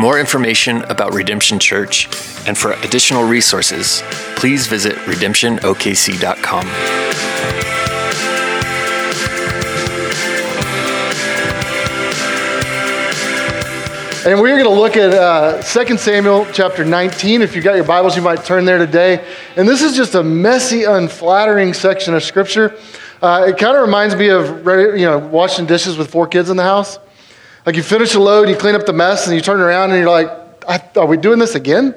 More information about Redemption Church and for additional resources, please visit redemptionokc.com. And we're going to look at uh, 2 Samuel chapter 19. If you've got your Bibles, you might turn there today. And this is just a messy, unflattering section of Scripture. Uh, it kind of reminds me of you know, washing dishes with four kids in the house. Like you finish a load, you clean up the mess, and you turn around and you're like, are we doing this again?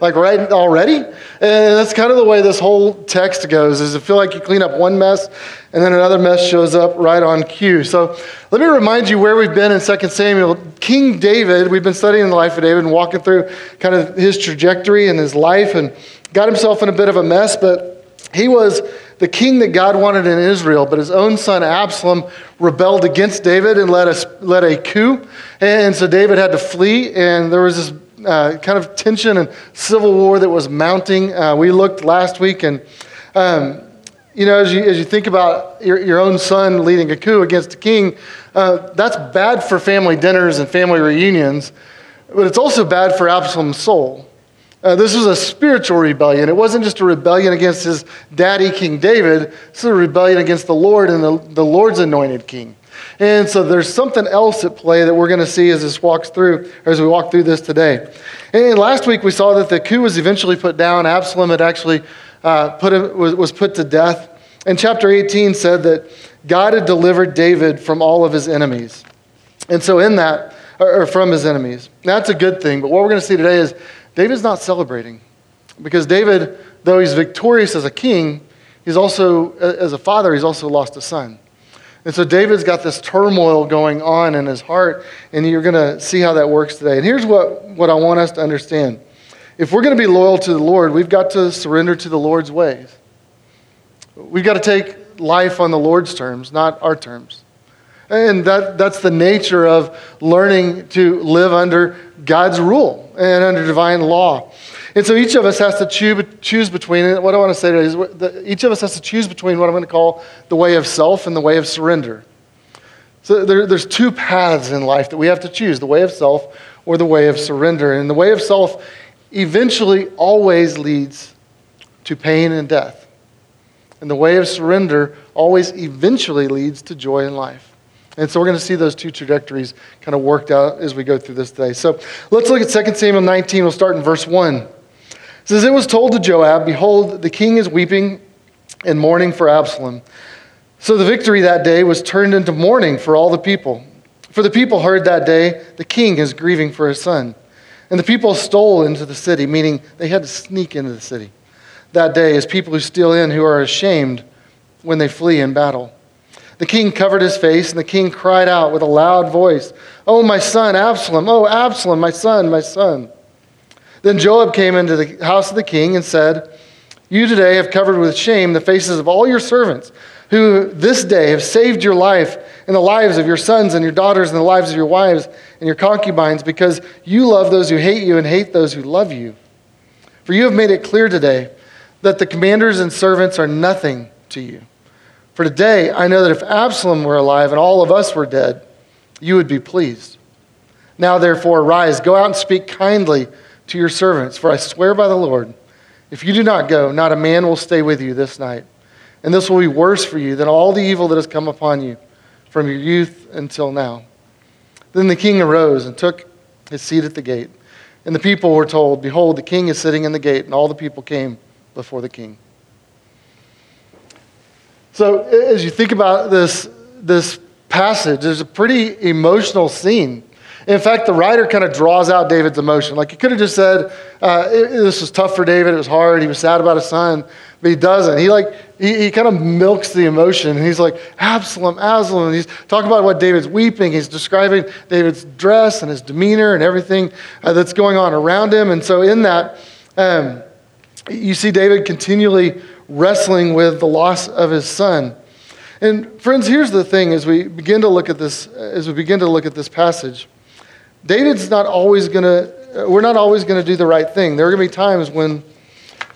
like right already? And that's kind of the way this whole text goes is it feel like you clean up one mess and then another mess shows up right on cue. So let me remind you where we've been in 2 samuel. King david we've been studying the life of david and walking through kind of his trajectory and his life and got himself in a bit of a mess but he was the king that God wanted in Israel, but his own son Absalom rebelled against David and led a, led a coup. And so David had to flee, and there was this uh, kind of tension and civil war that was mounting. Uh, we looked last week, and um, you know, as you, as you think about your, your own son leading a coup against a king, uh, that's bad for family dinners and family reunions, but it's also bad for Absalom's soul. Uh, this was a spiritual rebellion. It wasn't just a rebellion against his daddy, King David. This was a rebellion against the Lord and the, the Lord's anointed king. And so there's something else at play that we're going to see as this walks through, or as we walk through this today. And last week we saw that the coup was eventually put down. Absalom had actually uh, put was, was put to death. And chapter 18 said that God had delivered David from all of his enemies. And so in that, or from his enemies. That's a good thing. But what we're going to see today is David's not celebrating. Because David, though he's victorious as a king, he's also, as a father, he's also lost a son. And so David's got this turmoil going on in his heart, and you're going to see how that works today. And here's what, what I want us to understand if we're going to be loyal to the Lord, we've got to surrender to the Lord's ways. We've got to take life on the Lord's terms, not our terms. And that, that's the nature of learning to live under God's rule and under divine law. And so each of us has to choose between, what I want to say today is each of us has to choose between what I'm going to call the way of self and the way of surrender. So there, there's two paths in life that we have to choose the way of self or the way of surrender. And the way of self eventually always leads to pain and death. And the way of surrender always eventually leads to joy in life. And so we're going to see those two trajectories kind of worked out as we go through this day. So let's look at 2 Samuel 19. We'll start in verse 1. It says, It was told to Joab, Behold, the king is weeping and mourning for Absalom. So the victory that day was turned into mourning for all the people. For the people heard that day, the king is grieving for his son. And the people stole into the city, meaning they had to sneak into the city that day as people who steal in who are ashamed when they flee in battle. The king covered his face, and the king cried out with a loud voice, Oh, my son, Absalom! Oh, Absalom, my son, my son. Then Joab came into the house of the king and said, You today have covered with shame the faces of all your servants, who this day have saved your life and the lives of your sons and your daughters and the lives of your wives and your concubines, because you love those who hate you and hate those who love you. For you have made it clear today that the commanders and servants are nothing to you. For today, I know that if Absalom were alive and all of us were dead, you would be pleased. Now, therefore, rise, go out and speak kindly to your servants, for I swear by the Lord, if you do not go, not a man will stay with you this night. And this will be worse for you than all the evil that has come upon you from your youth until now. Then the king arose and took his seat at the gate. And the people were told, Behold, the king is sitting in the gate. And all the people came before the king. So as you think about this, this passage, there's a pretty emotional scene. In fact, the writer kind of draws out David's emotion. Like he could have just said, uh, "This was tough for David. It was hard. He was sad about his son," but he doesn't. He like he, he kind of milks the emotion, and he's like, "Absalom, Absalom." And he's talking about what David's weeping. He's describing David's dress and his demeanor and everything uh, that's going on around him. And so, in that, um, you see David continually wrestling with the loss of his son. And friends, here's the thing as we begin to look at this, as we begin to look at this passage, David's not always going to, we're not always going to do the right thing. There are going to be times when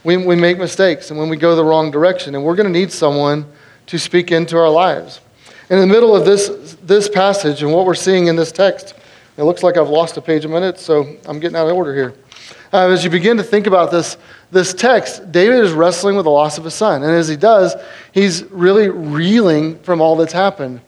we, we make mistakes and when we go the wrong direction, and we're going to need someone to speak into our lives. In the middle of this, this passage and what we're seeing in this text, it looks like I've lost a page a minute, so I'm getting out of order here. Uh, as you begin to think about this, this text, David is wrestling with the loss of his son. And as he does, he's really reeling from all that's happened.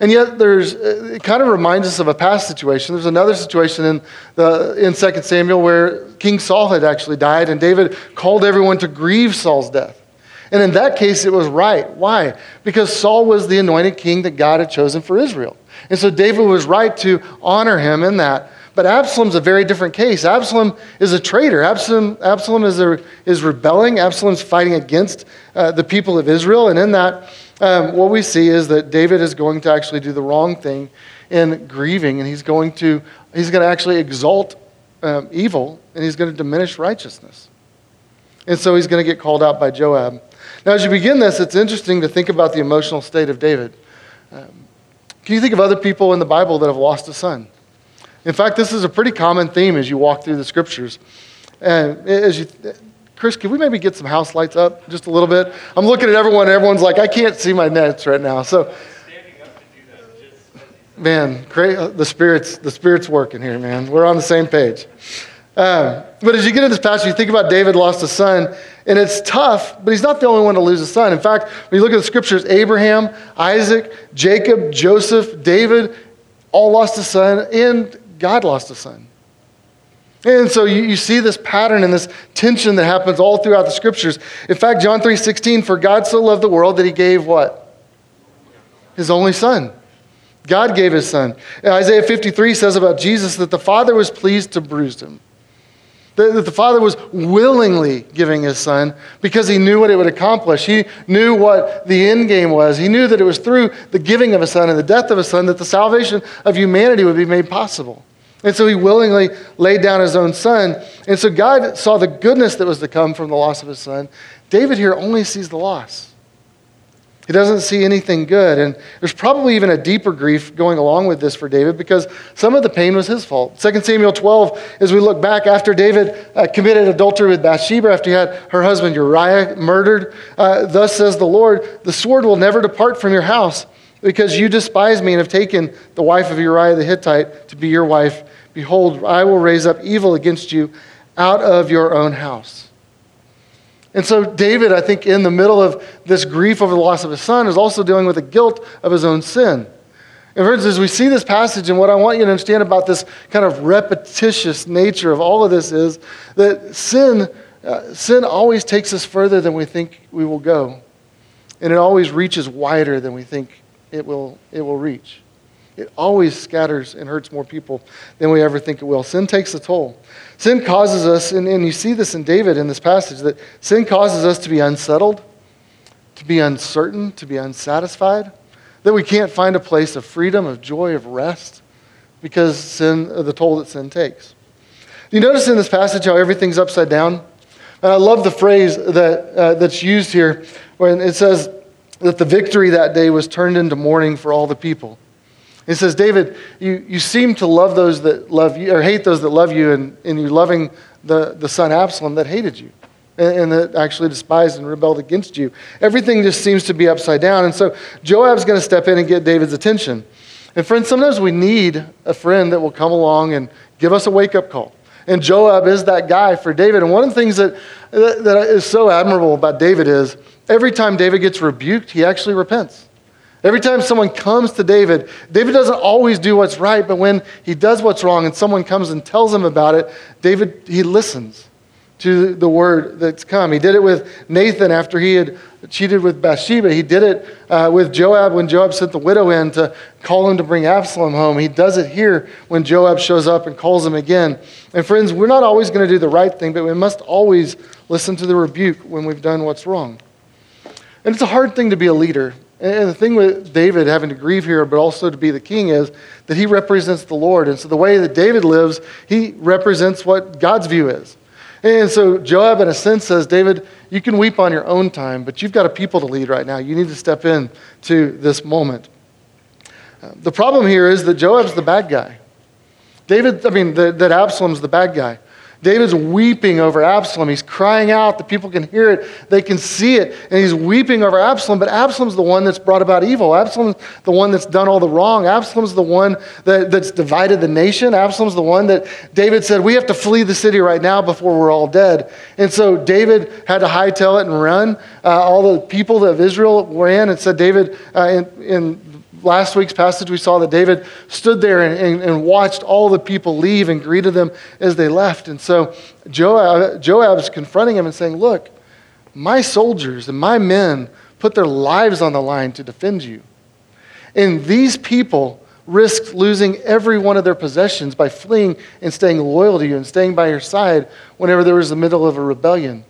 And yet, there's, it kind of reminds us of a past situation. There's another situation in, the, in 2 Samuel where King Saul had actually died, and David called everyone to grieve Saul's death. And in that case, it was right. Why? Because Saul was the anointed king that God had chosen for Israel. And so David was right to honor him in that. But Absalom's a very different case. Absalom is a traitor. Absalom, Absalom is, a, is rebelling. Absalom's fighting against uh, the people of Israel. And in that, um, what we see is that David is going to actually do the wrong thing in grieving, and he's going to, he's going to actually exalt um, evil, and he's going to diminish righteousness. And so he's going to get called out by Joab. Now, as you begin this, it's interesting to think about the emotional state of David. Um, can you think of other people in the Bible that have lost a son? In fact, this is a pretty common theme as you walk through the scriptures. And as you, Chris, can we maybe get some house lights up just a little bit? I'm looking at everyone, everyone's like, I can't see my nets right now. So, man, great, the spirit's the spirit's working here, man. We're on the same page. Um, but as you get into this passage, you think about David lost a son, and it's tough, but he's not the only one to lose a son. In fact, when you look at the scriptures, Abraham, Isaac, Jacob, Joseph, David all lost a son, and God lost a son. And so you, you see this pattern and this tension that happens all throughout the scriptures. In fact, John 3:16, for God so loved the world that he gave what? His only son. God gave his son. Isaiah 53 says about Jesus that the Father was pleased to bruise him. That the Father was willingly giving his son because he knew what it would accomplish. He knew what the end game was. He knew that it was through the giving of a son and the death of a son that the salvation of humanity would be made possible. And so he willingly laid down his own son. And so God saw the goodness that was to come from the loss of his son. David here only sees the loss. He doesn't see anything good. And there's probably even a deeper grief going along with this for David because some of the pain was his fault. 2 Samuel 12, as we look back after David uh, committed adultery with Bathsheba, after he had her husband Uriah murdered, uh, thus says the Lord, the sword will never depart from your house because you despise me and have taken the wife of Uriah the Hittite to be your wife. Behold, I will raise up evil against you out of your own house. And so, David, I think, in the middle of this grief over the loss of his son, is also dealing with the guilt of his own sin. And, friends, as we see this passage, and what I want you to understand about this kind of repetitious nature of all of this is that sin, uh, sin always takes us further than we think we will go. And it always reaches wider than we think it will, it will reach. It always scatters and hurts more people than we ever think it will. Sin takes a toll. Sin causes us, and, and you see this in David in this passage, that sin causes us to be unsettled, to be uncertain, to be unsatisfied, that we can't find a place of freedom, of joy, of rest, because sin, the toll that sin takes. You notice in this passage how everything's upside down? And I love the phrase that, uh, that's used here when it says, that the victory that day was turned into mourning for all the people. It says, David, you, you seem to love those that love you, or hate those that love you, and, and you're loving the, the son Absalom that hated you and, and that actually despised and rebelled against you. Everything just seems to be upside down. And so Joab's going to step in and get David's attention. And friends, sometimes we need a friend that will come along and give us a wake up call. And Joab is that guy for David. And one of the things that, that is so admirable about David is every time David gets rebuked, he actually repents. Every time someone comes to David, David doesn't always do what's right, but when he does what's wrong and someone comes and tells him about it, David, he listens to the word that's come. He did it with Nathan after he had cheated with Bathsheba. He did it uh, with Joab when Joab sent the widow in to call him to bring Absalom home. He does it here when Joab shows up and calls him again. And friends, we're not always going to do the right thing, but we must always listen to the rebuke when we've done what's wrong. And it's a hard thing to be a leader. And the thing with David having to grieve here, but also to be the king, is that he represents the Lord. And so the way that David lives, he represents what God's view is. And so Joab, in a sense, says, David, you can weep on your own time, but you've got a people to lead right now. You need to step in to this moment. Uh, the problem here is that Joab's the bad guy. David, I mean, the, that Absalom's the bad guy. David's weeping over Absalom. He's crying out. The people can hear it, they can see it. And he's weeping over Absalom. But Absalom's the one that's brought about evil. Absalom's the one that's done all the wrong. Absalom's the one that, that's divided the nation. Absalom's the one that David said, We have to flee the city right now before we're all dead. And so David had to hightail it and run. Uh, all the people of Israel ran and said, David, uh, in, in last week's passage, we saw that David stood there and, and, and, watched all the people leave and greeted them as they left. And so Joab, Joab is confronting him and saying, Look, my soldiers and my men put their lives on the line to defend you. And these people risked losing every one of their possessions by fleeing and staying loyal to you and staying by your side whenever there was the middle of a rebellion.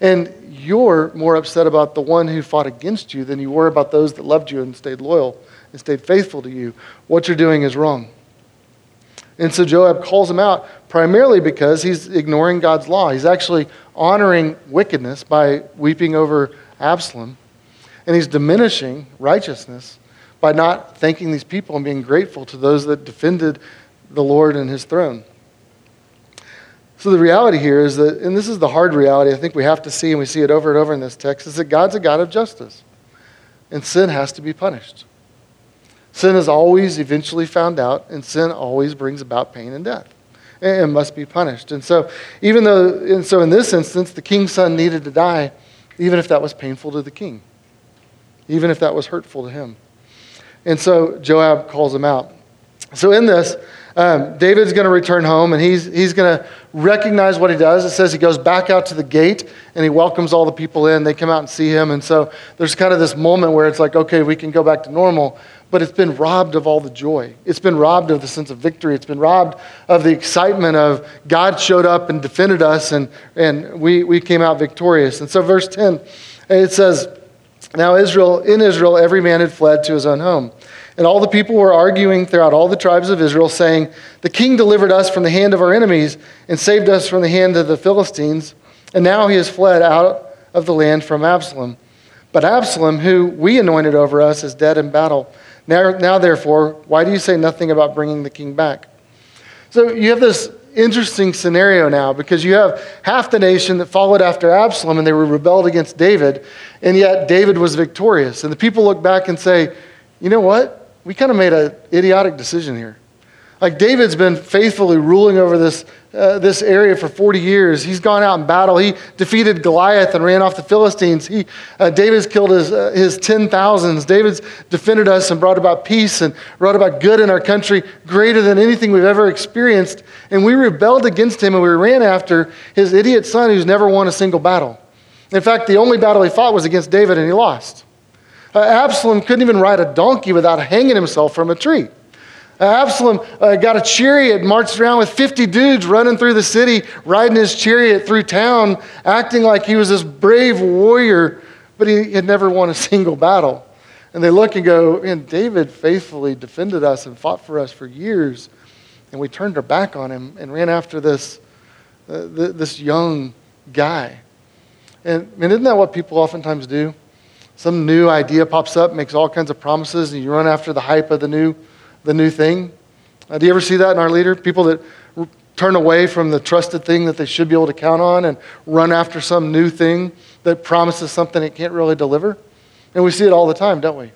And you're more upset about the one who fought against you than you were about those that loved you and stayed loyal and stayed faithful to you. What you're doing is wrong. And so Joab calls him out primarily because he's ignoring God's law. He's actually honoring wickedness by weeping over Absalom. And he's diminishing righteousness by not thanking these people and being grateful to those that defended the Lord and his throne. So the reality here is that, and this is the hard reality I think we have to see, and we see it over and over in this text, is that God's a God of justice. And sin has to be punished. Sin is always eventually found out, and sin always brings about pain and death. And must be punished. And so, even though, and so in this instance, the king's son needed to die, even if that was painful to the king, even if that was hurtful to him. And so Joab calls him out. So in this, um, David's going to return home and he's, he's going to recognize what he does. It says he goes back out to the gate and he welcomes all the people in. They come out and see him. And so there's kind of this moment where it's like, okay, we can go back to normal. But it's been robbed of all the joy. It's been robbed of the sense of victory. It's been robbed of the excitement of God showed up and defended us and, and we, we came out victorious. And so, verse 10, it says, Now Israel, in Israel, every man had fled to his own home. And all the people were arguing throughout all the tribes of Israel, saying, The king delivered us from the hand of our enemies and saved us from the hand of the Philistines, and now he has fled out of the land from Absalom. But Absalom, who we anointed over us, is dead in battle. Now, now, therefore, why do you say nothing about bringing the king back? So you have this interesting scenario now because you have half the nation that followed after Absalom and they were rebelled against David, and yet David was victorious. And the people look back and say, you know what? We kind of made an idiotic decision here. Like David's been faithfully ruling over this, uh, this area for 40 years. He's gone out in battle. He defeated Goliath and ran off the Philistines. He, uh, David's killed his, uh, his 10,000s. David's defended us and brought about peace and brought about good in our country greater than anything we've ever experienced. And we rebelled against him and we ran after his idiot son who's never won a single battle. In fact, the only battle he fought was against David and he lost. Uh, Absalom couldn't even ride a donkey without hanging himself from a tree. Uh, Absalom uh, got a chariot, marched around with 50 dudes running through the city, riding his chariot through town, acting like he was this brave warrior, but he had never won a single battle. And they look and go, Man, David faithfully defended us and fought for us for years. And we turned our back on him and ran after this, uh, th- this young guy. And, and isn't that what people oftentimes do? Some new idea pops up, makes all kinds of promises, and you run after the hype of the new, the new thing. Uh, do you ever see that in our leader? People that r- turn away from the trusted thing that they should be able to count on and run after some new thing that promises something it can't really deliver. And we see it all the time, don't we?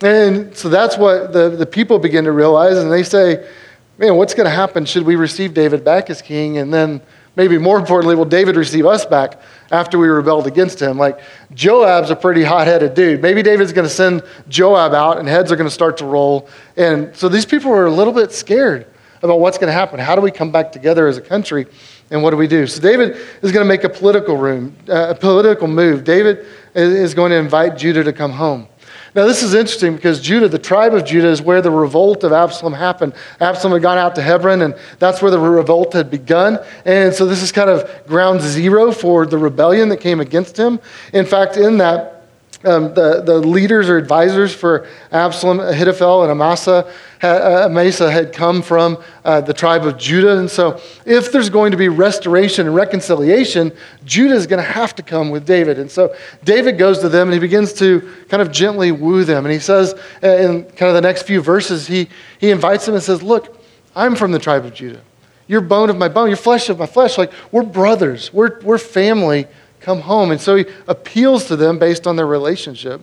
And so that's what the, the people begin to realize, and they say, man, what's going to happen should we receive David back as king? And then maybe more importantly, will David receive us back after we rebelled against him? Like, Joab's a pretty hot headed dude. Maybe David's going to send Joab out and heads are going to start to roll. And so these people are a little bit scared about what's going to happen. How do we come back together as a country? And what do we do? So David is going to make a political room, a political move. David is going to invite Judah to come home. Now, this is interesting because Judah, the tribe of Judah, is where the revolt of Absalom happened. Absalom had gone out to Hebron, and that's where the revolt had begun. And so, this is kind of ground zero for the rebellion that came against him. In fact, in that, Um, the, the leaders or advisors for Absalom, Ahithophel, and Amasa, uh, Amasa had come from uh, the tribe of Judah. And so, if there's going to be restoration and reconciliation, Judah is going to have to come with David. And so, David goes to them and he begins to kind of gently woo them. And he says, uh, in kind of the next few verses, he, he invites them and says, Look, I'm from the tribe of Judah. You're bone of my bone, you're flesh of my flesh. Like, we're brothers, we're, we're family come home. And so he appeals to them based on their relationship.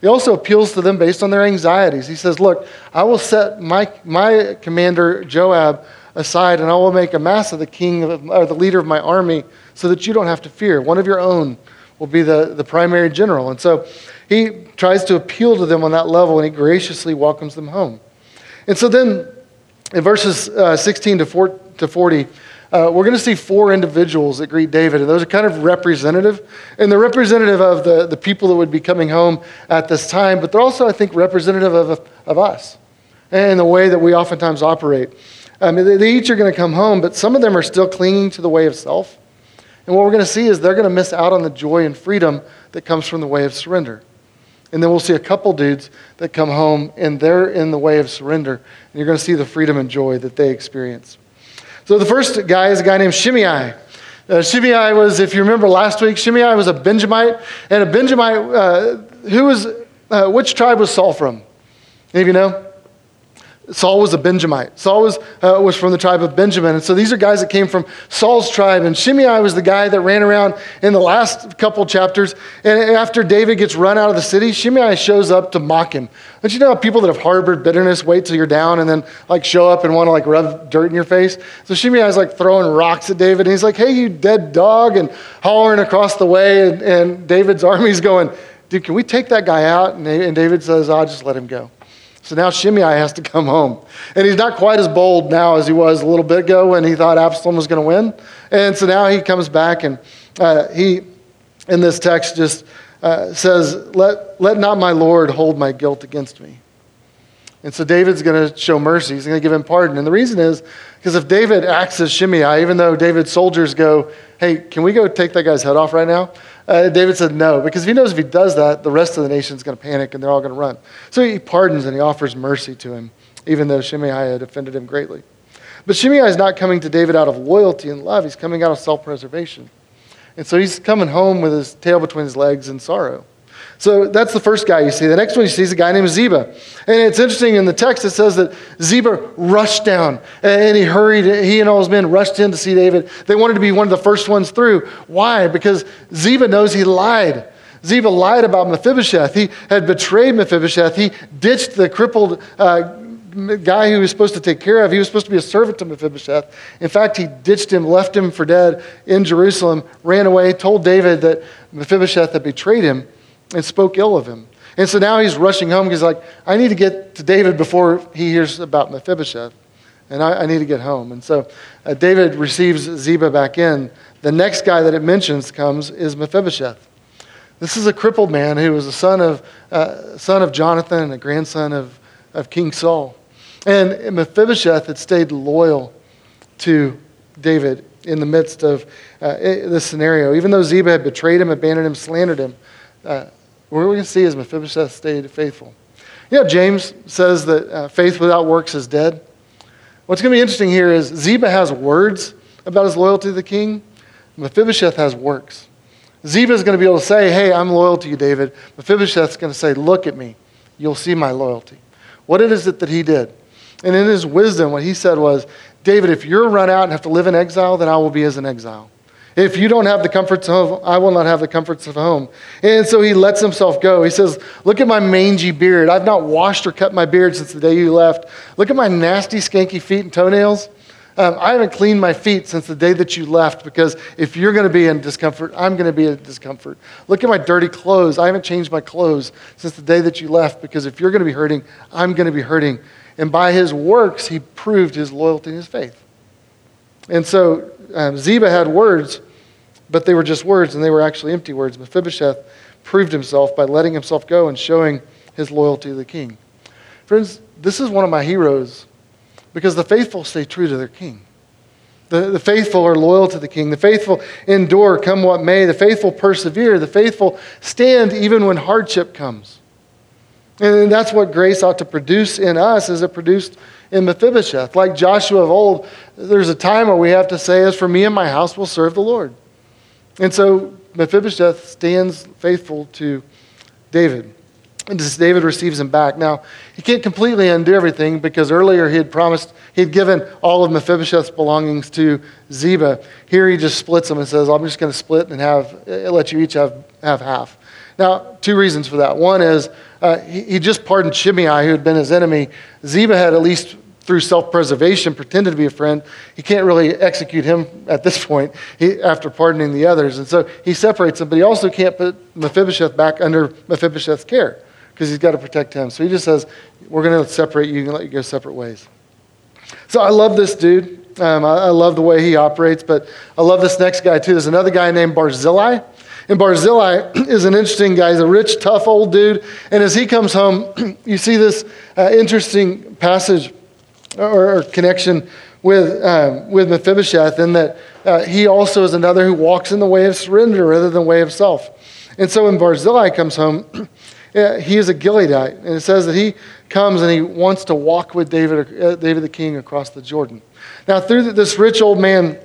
He also appeals to them based on their anxieties. He says, Look, I will set my, my commander Joab aside, and I will make Amasa the king of, or the leader of my army so that you don't have to fear. One of your own will be the, the primary general. And so he tries to appeal to them on that level, and he graciously welcomes them home. And so then in verses uh, 16 to 40, uh, we're going to see four individuals that greet David, and those are kind of representative. And they're representative of the, the people that would be coming home at this time, but they're also, I think, representative of, of us and the way that we oftentimes operate. I mean, they, they each are going to come home, but some of them are still clinging to the way of self. And what we're going to see is they're going to miss out on the joy and freedom that comes from the way of surrender. And then we'll see a couple dudes that come home and they're in the way of surrender. And you're going to see the freedom and joy that they experience. So the first guy is a guy named Shimei. Uh, Shimei was, if you remember last week, Shimei was a Benjamite. And a Benjamite, uh, who was, uh, which tribe was Saul from? Any of you know? Saul was a Benjamite. Saul was, uh, was from the tribe of Benjamin. And so these are guys that came from Saul's tribe. And Shimei was the guy that ran around in the last couple chapters. And after David gets run out of the city, Shimei shows up to mock him. Don't you know how people that have harbored bitterness wait till you're down and then like show up and want to like rub dirt in your face? So Shimei is like throwing rocks at David. And he's like, hey, you dead dog, and hollering across the way. And, and David's army's going, dude, can we take that guy out? And David says, I'll just let him go. So now Shimei has to come home. And he's not quite as bold now as he was a little bit ago when he thought Absalom was going to win. And so now he comes back and uh, he, in this text, just uh, says, let, let not my Lord hold my guilt against me. And so David's going to show mercy. He's going to give him pardon. And the reason is because if David acts as Shimei, even though David's soldiers go, hey, can we go take that guy's head off right now? Uh, David said no, because he knows if he does that, the rest of the nation is going to panic and they're all going to run. So he pardons and he offers mercy to him, even though Shimei had offended him greatly. But Shimei is not coming to David out of loyalty and love, he's coming out of self preservation. And so he's coming home with his tail between his legs in sorrow. So that's the first guy you see. The next one you see is a guy named Ziba. And it's interesting in the text, it says that Ziba rushed down and he hurried. He and all his men rushed in to see David. They wanted to be one of the first ones through. Why? Because Ziba knows he lied. Ziba lied about Mephibosheth. He had betrayed Mephibosheth. He ditched the crippled uh, guy who was supposed to take care of. He was supposed to be a servant to Mephibosheth. In fact, he ditched him, left him for dead in Jerusalem, ran away, told David that Mephibosheth had betrayed him and spoke ill of him. And so now he's rushing home. He's like, I need to get to David before he hears about Mephibosheth. And I, I need to get home. And so uh, David receives Ziba back in. The next guy that it mentions comes is Mephibosheth. This is a crippled man who was a son of, uh, son of Jonathan and a grandson of, of King Saul. And Mephibosheth had stayed loyal to David in the midst of uh, this scenario. Even though Ziba had betrayed him, abandoned him, slandered him, uh, what we can see is Mephibosheth stayed faithful. Know, James says that uh, faith without works is dead. What's going to be interesting here is Ziba has words about his loyalty to the king. Mephibosheth has works. Ziba is going to be able to say, Hey, I'm loyal to you, David. Mephibosheth is going to say, Look at me. You'll see my loyalty. What is it that he did? And in his wisdom, what he said was, David, if you're run out and have to live in exile, then I will be as an exile. If you don't have the comforts of home, I will not have the comforts of home. And so he lets himself go. He says, Look at my mangy beard. I've not washed or cut my beard since the day you left. Look at my nasty, skanky feet and toenails. Um, I haven't cleaned my feet since the day that you left because if you're going to be in discomfort, I'm going to be in discomfort. Look at my dirty clothes. I haven't changed my clothes since the day that you left because if you're going to be hurting, I'm going to be hurting. And by his works, he proved his loyalty and his faith. And so um, Ziba had words, but they were just words, and they were actually empty words. Mephibosheth proved himself by letting himself go and showing his loyalty to the king. Friends, this is one of my heroes because the faithful stay true to their king. The, the faithful are loyal to the king. The faithful endure, come what may. The faithful persevere. The faithful stand even when hardship comes. And that's what grace ought to produce in us as it produced in Mephibosheth. Like Joshua of old, there's a time where we have to say, As for me and my house, will serve the Lord. And so Mephibosheth stands faithful to David. And David receives him back. Now, he can't completely undo everything because earlier he had promised, he had given all of Mephibosheth's belongings to Ziba. Here he just splits them and says, I'm just going to split and have, let you each have, have half. Now, two reasons for that. One is uh, he, he, just pardoned Shimei, who had been his enemy. Ziba had at least through self preservation pretended to be a friend. He can't really execute him at this point he, after pardoning the others. And so he separates them, but he also can't put Mephibosheth back under Mephibosheth's care because he's got to protect him. So he just says, We're going to separate you and let you go separate ways. So I love this dude. Um, I, I, love the way he operates, but I love this next guy too. There's another guy named Barzillai. And Barzillai is an interesting guy. He's a rich, tough old dude. And as he comes home, you see this uh, interesting passage or, or connection with, um, with Mephibosheth in that uh, he also is another who walks in the way of surrender rather than the way of self. And so when Barzillai comes home, he is a Gileadite. And it says that he comes and he wants to walk with David, uh, David the king across the Jordan. Now, through this rich old man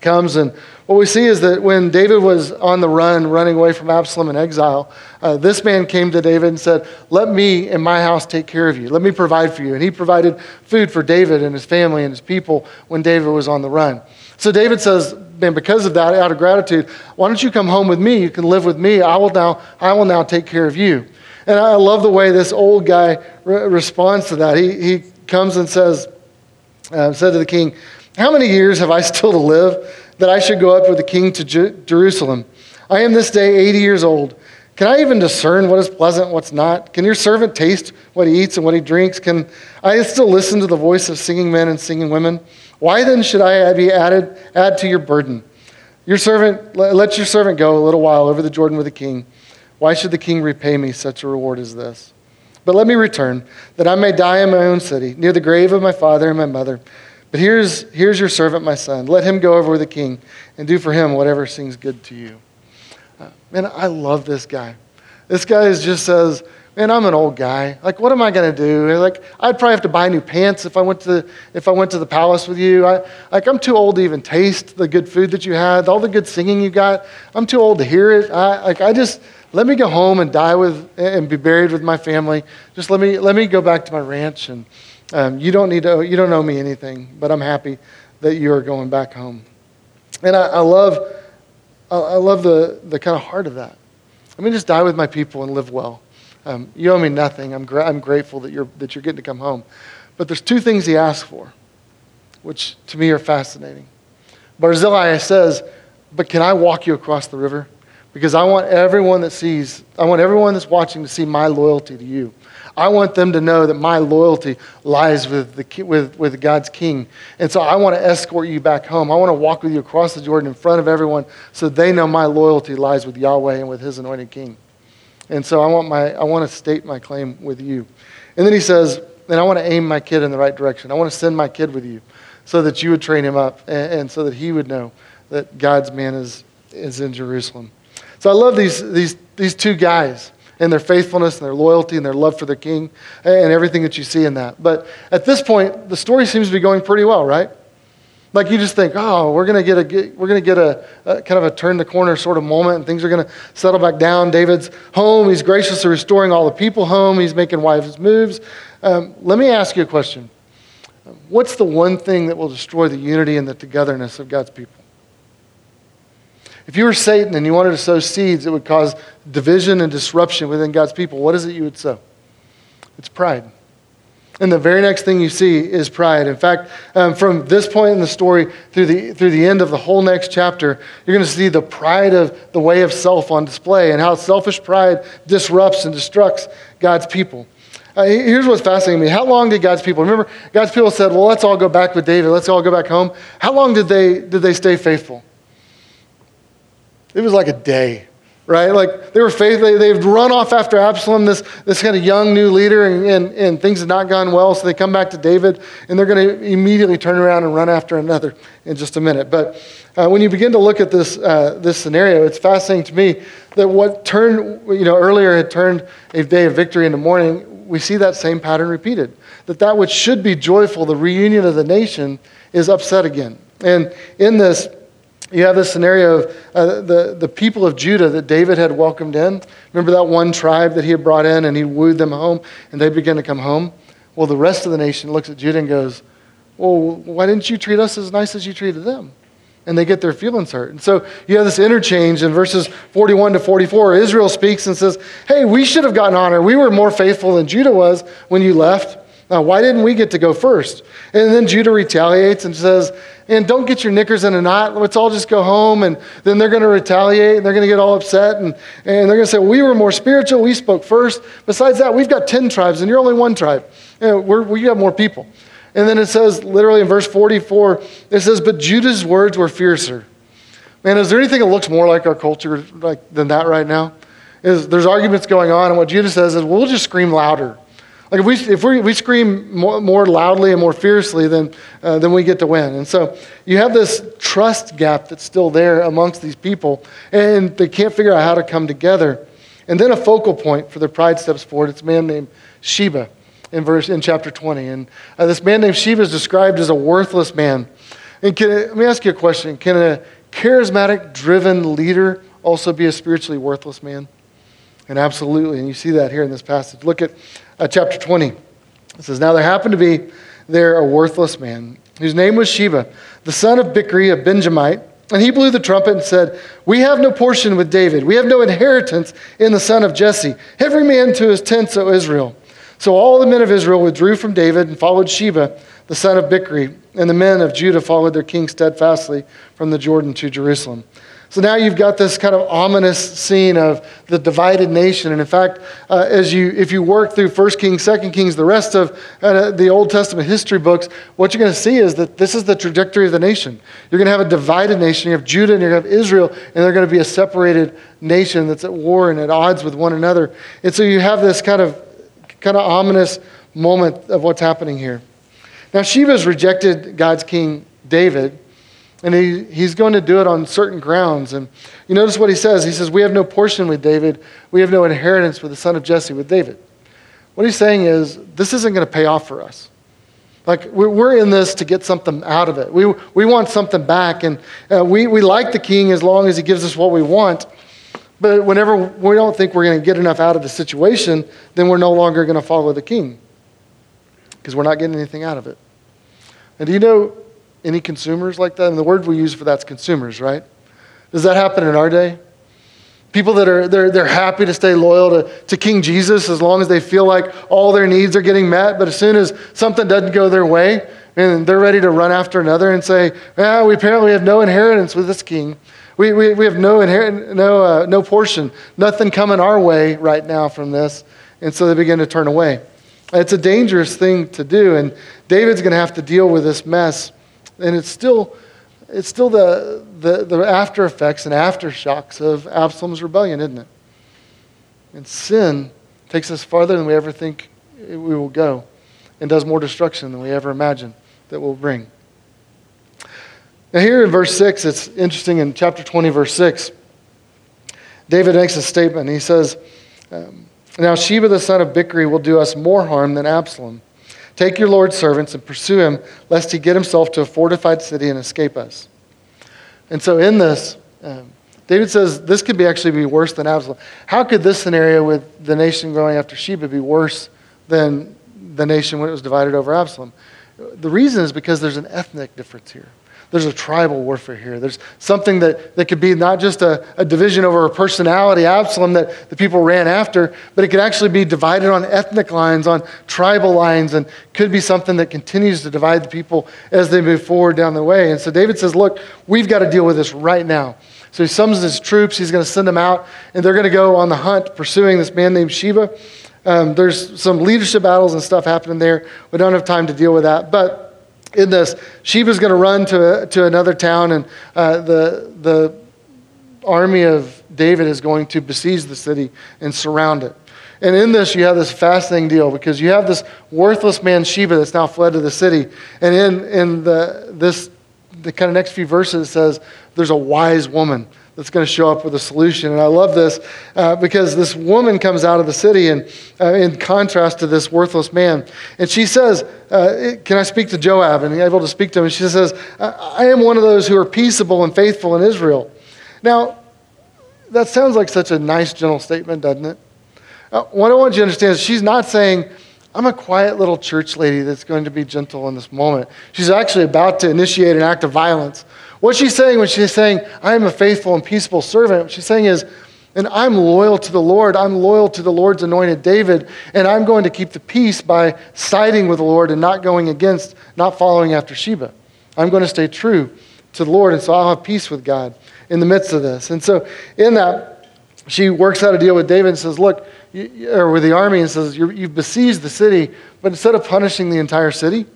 comes and what we see is that when David was on the run, running away from Absalom in exile, uh, this man came to David and said, Let me and my house take care of you. Let me provide for you. And he provided food for David and his family and his people when David was on the run. So David says, Man, because of that, out of gratitude, why don't you come home with me? You can live with me. I will now, I will now take care of you. And I love the way this old guy re- responds to that. He, he comes and says, uh, said to the king, How many years have I still to live? That I should go up with the king to Jerusalem. I am this day 80 years old. Can I even discern what is pleasant, what's not? Can your servant taste what he eats and what he drinks? Can I still listen to the voice of singing men and singing women? Why then should I be added add to your burden? Your servant let your servant go a little while over the Jordan with the king. Why should the king repay me such a reward as this? But let me return, that I may die in my own city, near the grave of my father and my mother. But here's, here's your servant, my son. Let him go over with the king and do for him whatever seems good to you. Uh, man, I love this guy. This guy just says, man, I'm an old guy. Like, what am I going to do? Like, I'd probably have to buy new pants if I went to if I went to the palace with you. I, like, I'm too old to even taste the good food that you had, all the good singing you got. I'm too old to hear it. I, like, I just, let me go home and die with, and be buried with my family. Just let me, let me go back to my ranch and, um, you don't need to, you don't owe me anything, but I'm happy that you are going back home. And I, I love, I love the, the kind of heart of that. Let me just die with my people and live well. Um, you owe me nothing. I'm, gra- I'm grateful that you're, that you're getting to come home. But there's two things he asks for, which to me are fascinating. Barzillai says, But can I walk you across the river? Because I want everyone that sees, I want everyone that's watching to see my loyalty to you. I want them to know that my loyalty lies with, the, with, with God's king. And so I want to escort you back home. I want to walk with you across the Jordan in front of everyone so they know my loyalty lies with Yahweh and with his anointed king. And so I want, my, I want to state my claim with you. And then he says, and I want to aim my kid in the right direction. I want to send my kid with you so that you would train him up and, and so that he would know that God's man is, is in Jerusalem. So I love these, these, these two guys and their faithfulness and their loyalty and their love for their king and everything that you see in that. But at this point, the story seems to be going pretty well, right? Like you just think, oh, we're gonna get a we're gonna get a, a kind of a turn the corner sort of moment, and things are gonna settle back down. David's home. He's graciously restoring all the people home. He's making wise moves. Um, let me ask you a question. What's the one thing that will destroy the unity and the togetherness of God's people? If you were Satan and you wanted to sow seeds that would cause division and disruption within God's people, what is it you would sow? It's pride. And the very next thing you see is pride. In fact, um, from this point in the story through the, through the end of the whole next chapter, you're going to see the pride of the way of self on display and how selfish pride disrupts and destructs God's people. Uh, here's what's fascinating to me. How long did God's people, remember, God's people said, well, let's all go back with David. Let's all go back home. How long did they, did they stay faithful? It was like a day. right? Like they were faithful. They, they've run off after Absalom, this, this kind of young new leader, and, and, and things have not gone well. So they come back to David, and they're going to immediately turn around and run after another in just a minute. But uh, when you begin to look at this, uh, this scenario, it's fascinating to me that what turned, you know, earlier had turned a day of victory in the morning, we see that same pattern repeated. That that which should be joyful, the reunion of the nation, is upset again. And in this, you have this scenario of uh, the, the people of Judah that David had welcomed in. Remember that one tribe that he had brought in and he wooed them home and they began to come home? Well, the rest of the nation looks at Judah and goes, Well, why didn't you treat us as nice as you treated them? And they get their feelings hurt. And so you have this interchange in verses 41 to 44. Israel speaks and says, Hey, we should have gotten honor. We were more faithful than Judah was when you left. Now, why didn't we get to go first? And then Judah retaliates and says, and don't get your knickers in a knot. Let's all just go home. And then they're going to retaliate and they're going to get all upset. And, and they're going to say, We were more spiritual. We spoke first. Besides that, we've got 10 tribes and you're only one tribe. You know, we have more people. And then it says, literally in verse 44, it says, But Judah's words were fiercer. Man, is there anything that looks more like our culture like, than that right now? Is there's arguments going on, and what Judah says is, we'll just scream louder. Like if we, if we, we scream more, more loudly and more fiercely, then, uh, then we get to win. And so you have this trust gap that's still there amongst these people, and they can't figure out how to come together. And then a focal point for their pride steps forward. It's a man named Sheba in, verse, in chapter 20. And uh, this man named Sheba is described as a worthless man. And can, let me ask you a question Can a charismatic, driven leader also be a spiritually worthless man? And absolutely. And you see that here in this passage. Look at uh, chapter 20. It says, Now there happened to be there a worthless man whose name was Sheba, the son of Bichri, a Benjamite. And he blew the trumpet and said, We have no portion with David. We have no inheritance in the son of Jesse. Every man to his tents, O Israel. So all the men of Israel withdrew from David and followed Sheba, the son of Bichri. And the men of Judah followed their king steadfastly from the Jordan to Jerusalem. So now you've got this kind of ominous scene of the divided nation. And in fact, uh, as you, if you work through 1 Kings, 2 Kings, the rest of uh, the Old Testament history books, what you're going to see is that this is the trajectory of the nation. You're going to have a divided nation. You have Judah and you have Israel, and they're going to be a separated nation that's at war and at odds with one another. And so you have this kind of, kind of ominous moment of what's happening here. Now, Sheba's rejected God's king David and he, he's going to do it on certain grounds. And you notice what he says. He says, We have no portion with David. We have no inheritance with the son of Jesse, with David. What he's saying is, this isn't going to pay off for us. Like, we're in this to get something out of it. We, we want something back. And uh, we, we like the king as long as he gives us what we want. But whenever we don't think we're going to get enough out of the situation, then we're no longer going to follow the king because we're not getting anything out of it. And do you know any consumers like that? And the word we use for that's consumers, right? Does that happen in our day? People that are they're, they're happy to stay loyal to, to King Jesus as long as they feel like all their needs are getting met, but as soon as something doesn't go their way, and they're ready to run after another and say, ah, we apparently have no inheritance with this king. We, we, we have no, inherit, no, uh, no portion, nothing coming our way right now from this. And so they begin to turn away. It's a dangerous thing to do, and David's going to have to deal with this mess and it's still, it's still the, the, the after effects and aftershocks of Absalom's rebellion, isn't it? And sin takes us farther than we ever think we will go and does more destruction than we ever imagined that will bring. Now, here in verse 6, it's interesting in chapter 20, verse 6, David makes a statement. He says, um, Now Sheba the son of Bichri will do us more harm than Absalom. Take your Lord's servants and pursue him, lest he get himself to a fortified city and escape us. And so, in this, um, David says this could be actually be worse than Absalom. How could this scenario with the nation going after Sheba be worse than the nation when it was divided over Absalom? The reason is because there's an ethnic difference here. There's a tribal warfare here. There's something that, that could be not just a, a division over a personality, Absalom, that the people ran after, but it could actually be divided on ethnic lines, on tribal lines, and could be something that continues to divide the people as they move forward down the way. And so David says, Look, we've got to deal with this right now. So he summons his troops. He's going to send them out, and they're going to go on the hunt pursuing this man named Sheba. Um, there's some leadership battles and stuff happening there. We don't have time to deal with that. But in this, Sheba's going to run to, to another town, and uh, the, the army of David is going to besiege the city and surround it. And in this, you have this fascinating deal because you have this worthless man, Sheba, that's now fled to the city. And in, in the, this, the kind of next few verses, it says there's a wise woman that's going to show up with a solution. And I love this uh, because this woman comes out of the city and uh, in contrast to this worthless man. And she says, uh, Can I speak to Joab? And he's able to speak to him. And she says, I am one of those who are peaceable and faithful in Israel. Now, that sounds like such a nice, gentle statement, doesn't it? Uh, what I want you to understand is she's not saying, I'm a quiet little church lady that's going to be gentle in this moment. She's actually about to initiate an act of violence. What she's saying when she's saying, I am a faithful and peaceable servant, what she's saying is, and I'm loyal to the Lord. I'm loyal to the Lord's anointed David, and I'm going to keep the peace by siding with the Lord and not going against, not following after Sheba. I'm going to stay true to the Lord, and so I'll have peace with God in the midst of this. And so, in that, she works out a deal with David and says, Look, or with the army and says, You've besieged the city, but instead of punishing the entire city,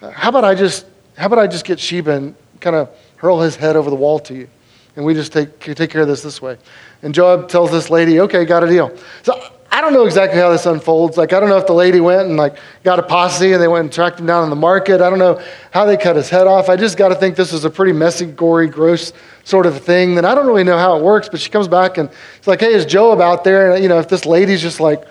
uh, how about I just, how about I just get Sheba and kind of hurl his head over the wall to you? And we just take, take care of this this way. And Joab tells this lady, Okay, got a deal. So I don't know exactly how this unfolds. Like, I don't know if the lady went and like got a posse and they went and tracked him down in the market. I don't know how they cut his head off. I just got to think this is a pretty messy, gory, gross sort of thing. Then I don't really know how it works. But she comes back and it's like, hey, is Joab out there? And you know, if this lady's just like,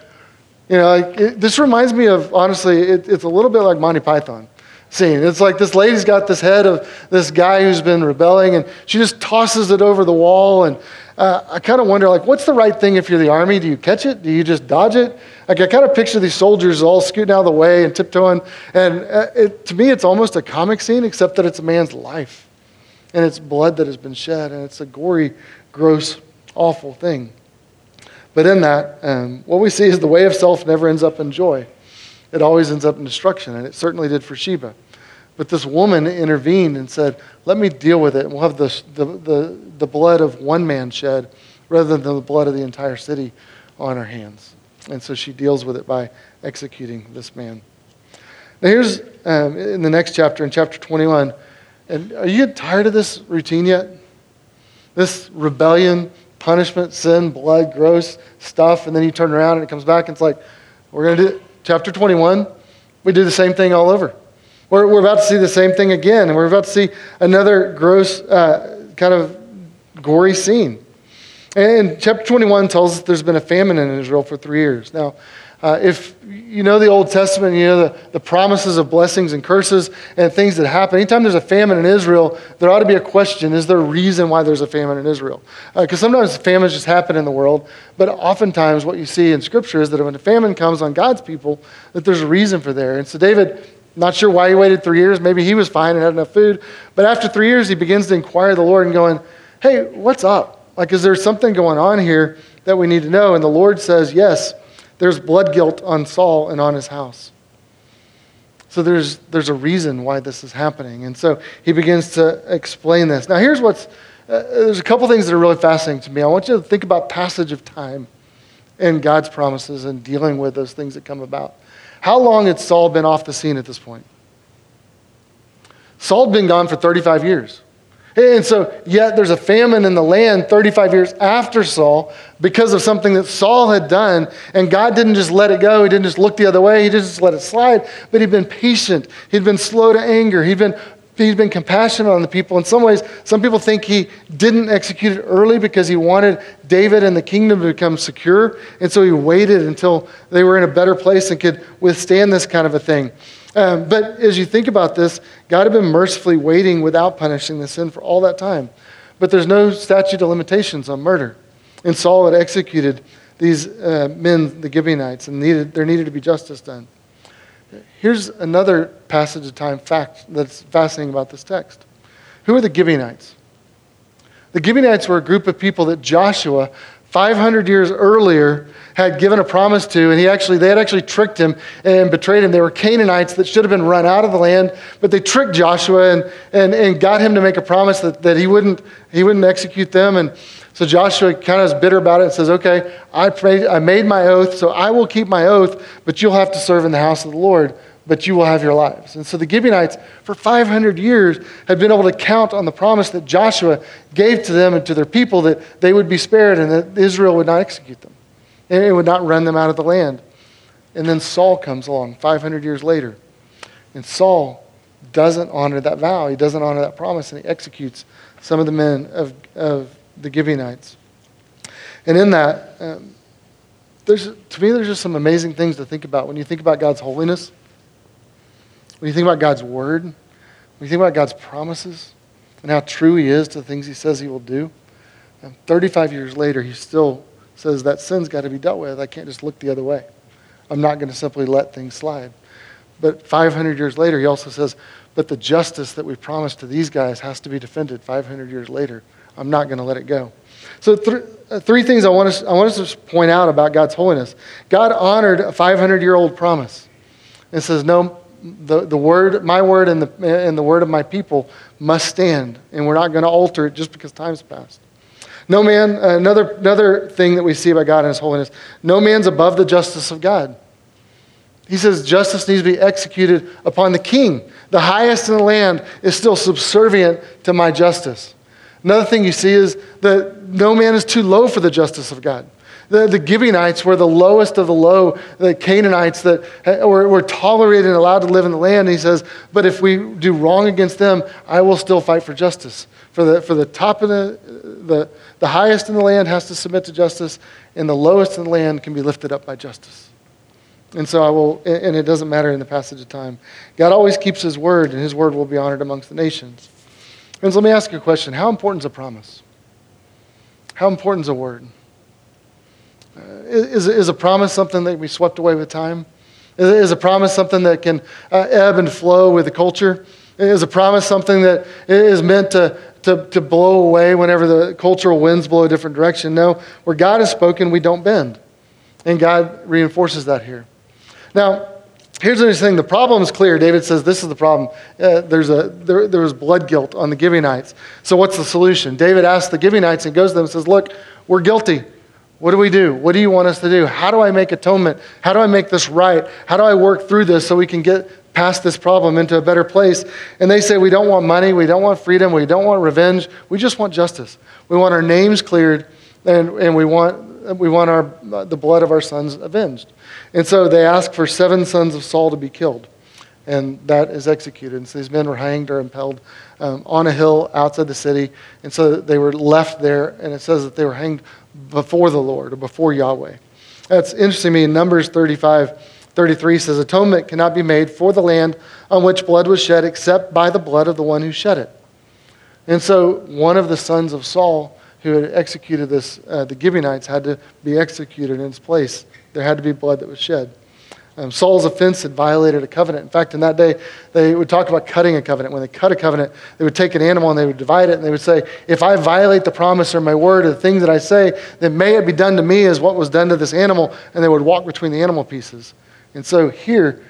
you know, like, it, this reminds me of honestly, it, it's a little bit like Monty Python scene. It's like this lady's got this head of this guy who's been rebelling, and she just tosses it over the wall and uh, I kind of wonder, like, what's the right thing if you're the army? Do you catch it? Do you just dodge it? Like, I kind of picture these soldiers all scooting out of the way and tiptoeing. And uh, it, to me, it's almost a comic scene, except that it's a man's life. And it's blood that has been shed. And it's a gory, gross, awful thing. But in that, um, what we see is the way of self never ends up in joy. It always ends up in destruction. And it certainly did for Sheba. But this woman intervened and said, Let me deal with it. And we'll have the, the, the, the blood of one man shed rather than the blood of the entire city on our hands. And so she deals with it by executing this man. Now, here's um, in the next chapter, in chapter 21. And are you tired of this routine yet? This rebellion, punishment, sin, blood, gross stuff. And then you turn around and it comes back and it's like, we're going to do chapter 21. We do the same thing all over. We're, we're about to see the same thing again, and we're about to see another gross, uh, kind of gory scene. And chapter 21 tells us there's been a famine in Israel for three years. Now, uh, if you know the Old Testament, you know the, the promises of blessings and curses and things that happen. Anytime there's a famine in Israel, there ought to be a question is there a reason why there's a famine in Israel? Because uh, sometimes famines just happen in the world, but oftentimes what you see in Scripture is that when a famine comes on God's people, that there's a reason for there. And so David not sure why he waited three years. Maybe he was fine and had enough food. But after three years, he begins to inquire the Lord and going, Hey, what's up? Like, is there something going on here that we need to know? And the Lord says, Yes, there's blood guilt on Saul and on his house. So there's, there's a reason why this is happening. And so he begins to explain this. Now, here's what's uh, there's a couple things that are really fascinating to me. I want you to think about passage of time and God's promises and dealing with those things that come about. How long had Saul been off the scene at this point? Saul had been gone for 35 years. And so, yet there's a famine in the land 35 years after Saul because of something that Saul had done. And God didn't just let it go. He didn't just look the other way. He didn't just let it slide. But he'd been patient. He'd been slow to anger. He'd been he's been compassionate on the people. In some ways, some people think he didn't execute it early because he wanted David and the kingdom to become secure. And so he waited until they were in a better place and could withstand this kind of a thing. Um, but as you think about this, God had been mercifully waiting without punishing the sin for all that time. But there's no statute of limitations on murder. And Saul had executed these uh, men, the Gibeonites, and needed, there needed to be justice done. Here's another passage of time fact that's fascinating about this text. Who are the Gibeonites? The Gibeonites were a group of people that Joshua, 500 years earlier, had given a promise to, and he actually, they had actually tricked him and betrayed him. They were Canaanites that should have been run out of the land, but they tricked Joshua and, and, and got him to make a promise that, that he, wouldn't, he wouldn't execute them. And so Joshua kind of is bitter about it and says, Okay, I, prayed, I made my oath, so I will keep my oath, but you'll have to serve in the house of the Lord but you will have your lives. And so the Gibeonites, for 500 years, had been able to count on the promise that Joshua gave to them and to their people that they would be spared and that Israel would not execute them and it would not run them out of the land. And then Saul comes along 500 years later. And Saul doesn't honor that vow, he doesn't honor that promise, and he executes some of the men of, of the Gibeonites. And in that, um, there's, to me, there's just some amazing things to think about when you think about God's holiness when you think about God's word, when you think about God's promises and how true He is to the things He says He will do, and 35 years later, He still says that sin's got to be dealt with. I can't just look the other way. I'm not going to simply let things slide. But 500 years later, He also says, but the justice that we promised to these guys has to be defended 500 years later. I'm not going to let it go. So, th- uh, three things I want, us, I want us to point out about God's holiness. God honored a 500 year old promise and says, No, the, the word, my word and the, and the word of my people must stand, and we're not going to alter it just because time's passed. No man, uh, another, another thing that we see about God and His holiness, no man's above the justice of God. He says justice needs to be executed upon the king. The highest in the land is still subservient to my justice. Another thing you see is that no man is too low for the justice of God. The, the Gibeonites were the lowest of the low, the Canaanites that uh, were, were tolerated and allowed to live in the land. he says, But if we do wrong against them, I will still fight for justice. For the, for the top of the, the, the highest in the land has to submit to justice, and the lowest in the land can be lifted up by justice. And so I will, and it doesn't matter in the passage of time. God always keeps his word, and his word will be honored amongst the nations. And so let me ask you a question How important is a promise? How important is a word? Uh, is, is a promise something that we swept away with time? Is, is a promise something that can uh, ebb and flow with the culture? Is a promise something that is meant to, to, to blow away whenever the cultural winds blow a different direction? No, where God has spoken, we don't bend. And God reinforces that here. Now, here's the thing the problem is clear. David says this is the problem. Uh, there's a, there, there was blood guilt on the Gibeonites. So, what's the solution? David asks the Gibeonites and goes to them and says, Look, we're guilty. What do we do? What do you want us to do? How do I make atonement? How do I make this right? How do I work through this so we can get past this problem into a better place? And they say, We don't want money. We don't want freedom. We don't want revenge. We just want justice. We want our names cleared and, and we want, we want our, the blood of our sons avenged. And so they ask for seven sons of Saul to be killed. And that is executed. And so these men were hanged or impaled um, on a hill outside the city. And so they were left there. And it says that they were hanged before the Lord or before Yahweh. That's interesting to me. In Numbers 35, 33 says, Atonement cannot be made for the land on which blood was shed except by the blood of the one who shed it. And so one of the sons of Saul who had executed this, uh, the Gibeonites, had to be executed in its place. There had to be blood that was shed. Um, Saul's offense had violated a covenant. In fact, in that day, they would talk about cutting a covenant. When they cut a covenant, they would take an animal and they would divide it, and they would say, If I violate the promise or my word or the thing that I say, then may it be done to me as what was done to this animal. And they would walk between the animal pieces. And so here,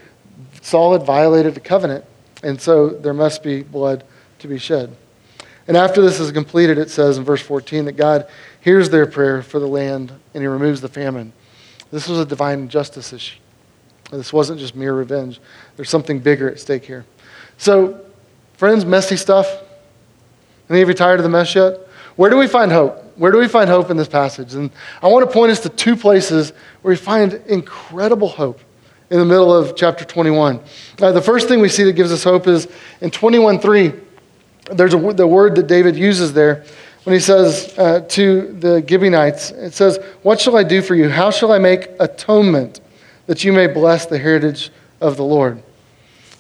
Saul had violated the covenant, and so there must be blood to be shed. And after this is completed, it says in verse 14 that God hears their prayer for the land and he removes the famine. This was a divine justice issue. This wasn't just mere revenge. There's something bigger at stake here. So, friends, messy stuff. Any of you tired of the mess yet? Where do we find hope? Where do we find hope in this passage? And I want to point us to two places where we find incredible hope in the middle of chapter 21. Uh, the first thing we see that gives us hope is in 21:3. There's a, the word that David uses there when he says uh, to the Gibeonites, it says, "What shall I do for you? How shall I make atonement?" that you may bless the heritage of the Lord.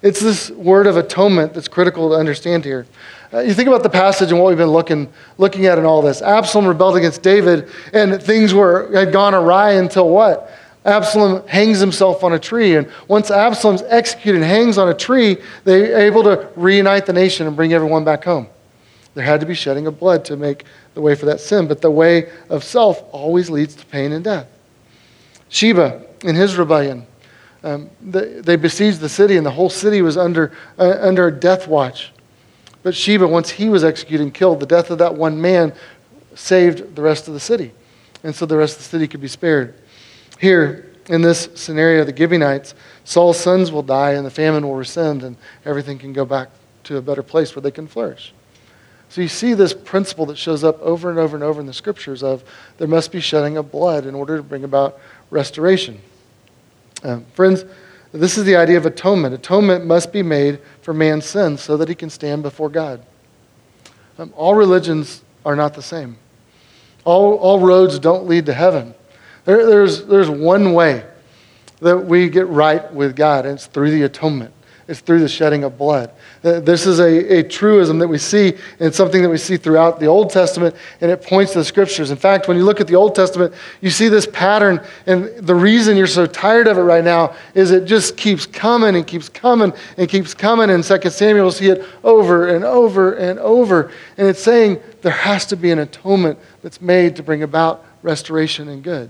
It's this word of atonement that's critical to understand here. Uh, you think about the passage and what we've been looking, looking at in all this. Absalom rebelled against David, and things were, had gone awry until what? Absalom hangs himself on a tree. And once Absalom's executed and hangs on a tree, they're able to reunite the nation and bring everyone back home. There had to be shedding of blood to make the way for that sin, but the way of self always leads to pain and death. Sheba in his rebellion. Um, they, they, besieged the city, and the whole city was under, uh, under a death watch. But Sheba, once he was executed and killed, the death of that one man saved the rest of the city. And so the rest of the city could be spared. Here, in this scenario, the Gibeonites, Saul's sons will die and the famine will rescind and everything can go back to a better place where they can flourish. So you see this principle that shows up over and over and over in the scriptures of there must be shedding of blood in order to bring about restoration. Um, friends, this is the idea of atonement. Atonement must be made for man's sins so that he can stand before God. Um, all religions are not the same. All, all roads don't lead to heaven. There, there's, there's one way that we get right with God, and it's through the atonement. It's through the shedding of blood. Uh, this is a, a truism that we see, and something that we see throughout the Old Testament, and it points to the Scriptures. In fact, when you look at the Old Testament, you see this pattern, and the reason you're so tired of it right now is it just keeps coming and keeps coming and keeps coming. In 2 Samuel, you'll see it over and over and over. And it's saying there has to be an atonement that's made to bring about restoration and good.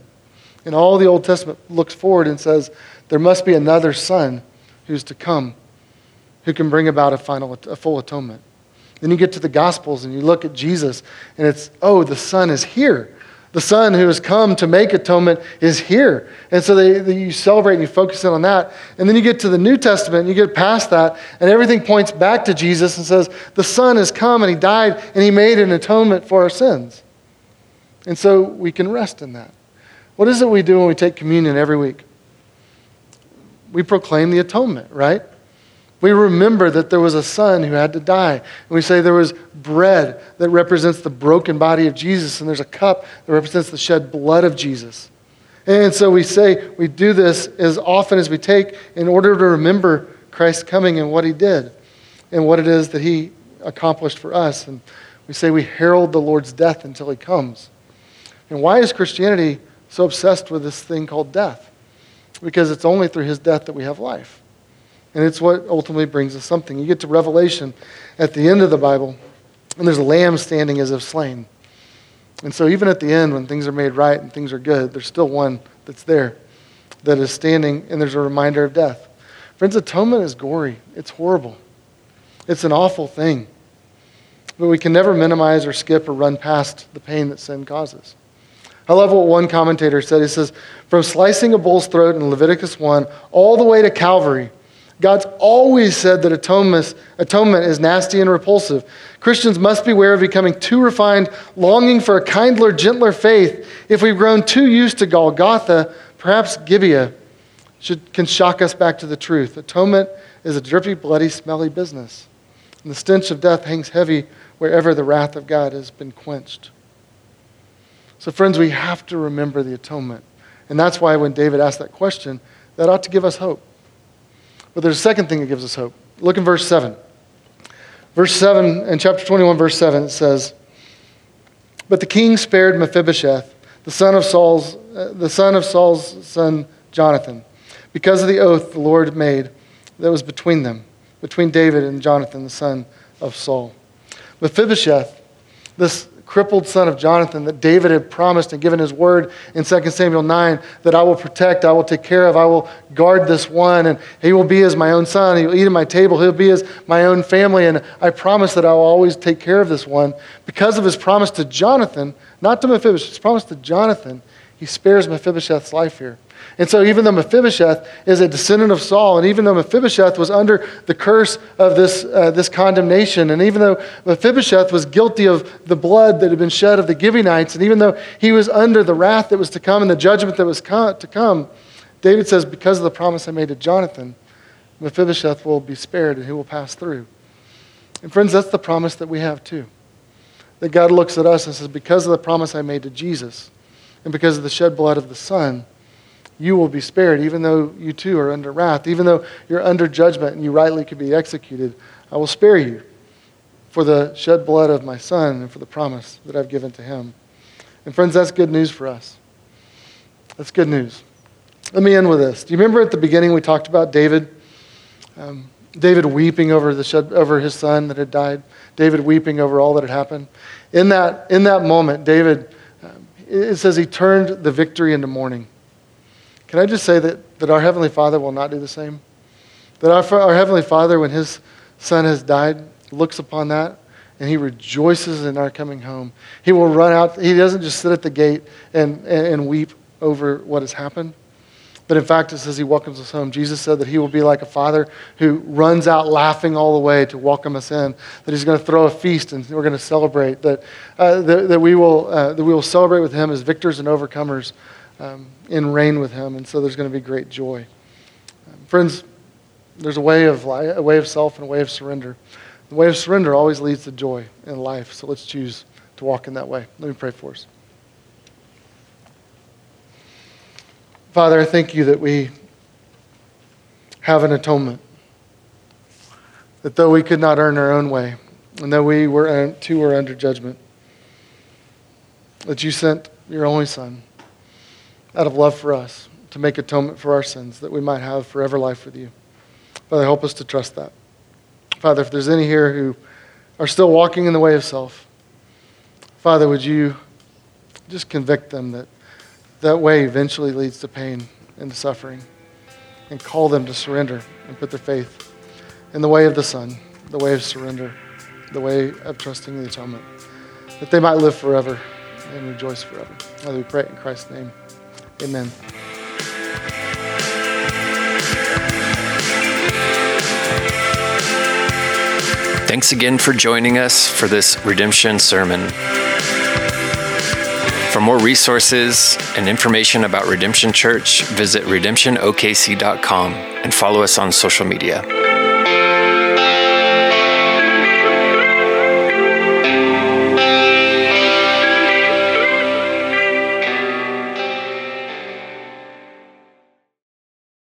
And all the Old Testament looks forward and says, there must be another son who's to come who can bring about a final, a full atonement. Then you get to the Gospels and you look at Jesus, and it's, oh, the Son is here. The Son who has come to make atonement is here. And so they, they, you celebrate and you focus in on that. And then you get to the New Testament and you get past that, and everything points back to Jesus and says, the Son has come and He died and He made an atonement for our sins. And so we can rest in that. What is it we do when we take communion every week? We proclaim the atonement, right? We remember that there was a son who had to die. And we say there was bread that represents the broken body of Jesus, and there's a cup that represents the shed blood of Jesus. And so we say we do this as often as we take in order to remember Christ's coming and what he did and what it is that he accomplished for us. And we say we herald the Lord's death until he comes. And why is Christianity so obsessed with this thing called death? Because it's only through his death that we have life. And it's what ultimately brings us something. You get to Revelation at the end of the Bible, and there's a lamb standing as if slain. And so, even at the end, when things are made right and things are good, there's still one that's there that is standing, and there's a reminder of death. Friends, atonement is gory, it's horrible, it's an awful thing. But we can never minimize or skip or run past the pain that sin causes. I love what one commentator said. He says, From slicing a bull's throat in Leviticus 1 all the way to Calvary, God's always said that atonement, is nasty and repulsive. Christians must beware of becoming too refined, longing for a kindler, gentler faith. If we've grown too used to Golgotha, perhaps Gibeah should, can shock us back to the truth. Atonement is a drippy, bloody, smelly business. And the stench of death hangs heavy wherever the wrath of God has been quenched. So, friends, we have to remember the atonement. And that's why when David asked that question, that ought to give us hope. But there's a second thing that gives us hope. Look in verse 7. Verse 7, in chapter 21, verse 7, it says, But the king spared Mephibosheth, the son of Saul's, uh, the son of Saul's son Jonathan, because of the oath the Lord made that was between them, between David and Jonathan, the son of Saul. Mephibosheth, this crippled son of Jonathan that David had promised and given his word in 2 Samuel 9 that I will protect, I will take care of, I will guard this one, and he will be as my own son. He will eat at my table, he'll be as my own family, and I promise that I will always take care of this one. Because of his promise to Jonathan, not to Mephibosheth, his promise to Jonathan, he spares Mephibosheth's life here. And so, even though Mephibosheth is a descendant of Saul, and even though Mephibosheth was under the curse of this, uh, this condemnation, and even though Mephibosheth was guilty of the blood that had been shed of the Gibeonites, and even though he was under the wrath that was to come and the judgment that was to come, David says, Because of the promise I made to Jonathan, Mephibosheth will be spared and he will pass through. And, friends, that's the promise that we have too. That God looks at us and says, Because of the promise I made to Jesus, and because of the shed blood of the Son, you will be spared, even though you too are under wrath, even though you're under judgment and you rightly could be executed. I will spare you for the shed blood of my son and for the promise that I've given to him. And friends, that's good news for us. That's good news. Let me end with this. Do you remember at the beginning we talked about David? Um, David weeping over, the shed, over his son that had died. David weeping over all that had happened. In that, in that moment, David, um, it says he turned the victory into mourning. Can I just say that, that our Heavenly Father will not do the same? That our, our Heavenly Father, when His Son has died, looks upon that and He rejoices in our coming home. He will run out. He doesn't just sit at the gate and, and, and weep over what has happened. But in fact, it says he welcomes us home. Jesus said that he will be like a father who runs out laughing all the way to welcome us in, that he's going to throw a feast and we're going to celebrate, that, uh, that, that, we will, uh, that we will celebrate with him as victors and overcomers um, and reign with him. And so there's going to be great joy. Um, friends, there's a way, of life, a way of self and a way of surrender. The way of surrender always leads to joy in life, so let's choose to walk in that way. Let me pray for us. Father, I thank you that we have an atonement. That though we could not earn our own way, and though we were too were under judgment, that you sent your only Son out of love for us to make atonement for our sins, that we might have forever life with you. Father, help us to trust that. Father, if there's any here who are still walking in the way of self, Father, would you just convict them that that way eventually leads to pain and to suffering and call them to surrender and put their faith in the way of the Son, the way of surrender, the way of trusting the atonement, that they might live forever and rejoice forever. Father, we pray in Christ's name. Amen. Thanks again for joining us for this redemption sermon. For more resources and information about Redemption Church, visit redemptionokc.com and follow us on social media.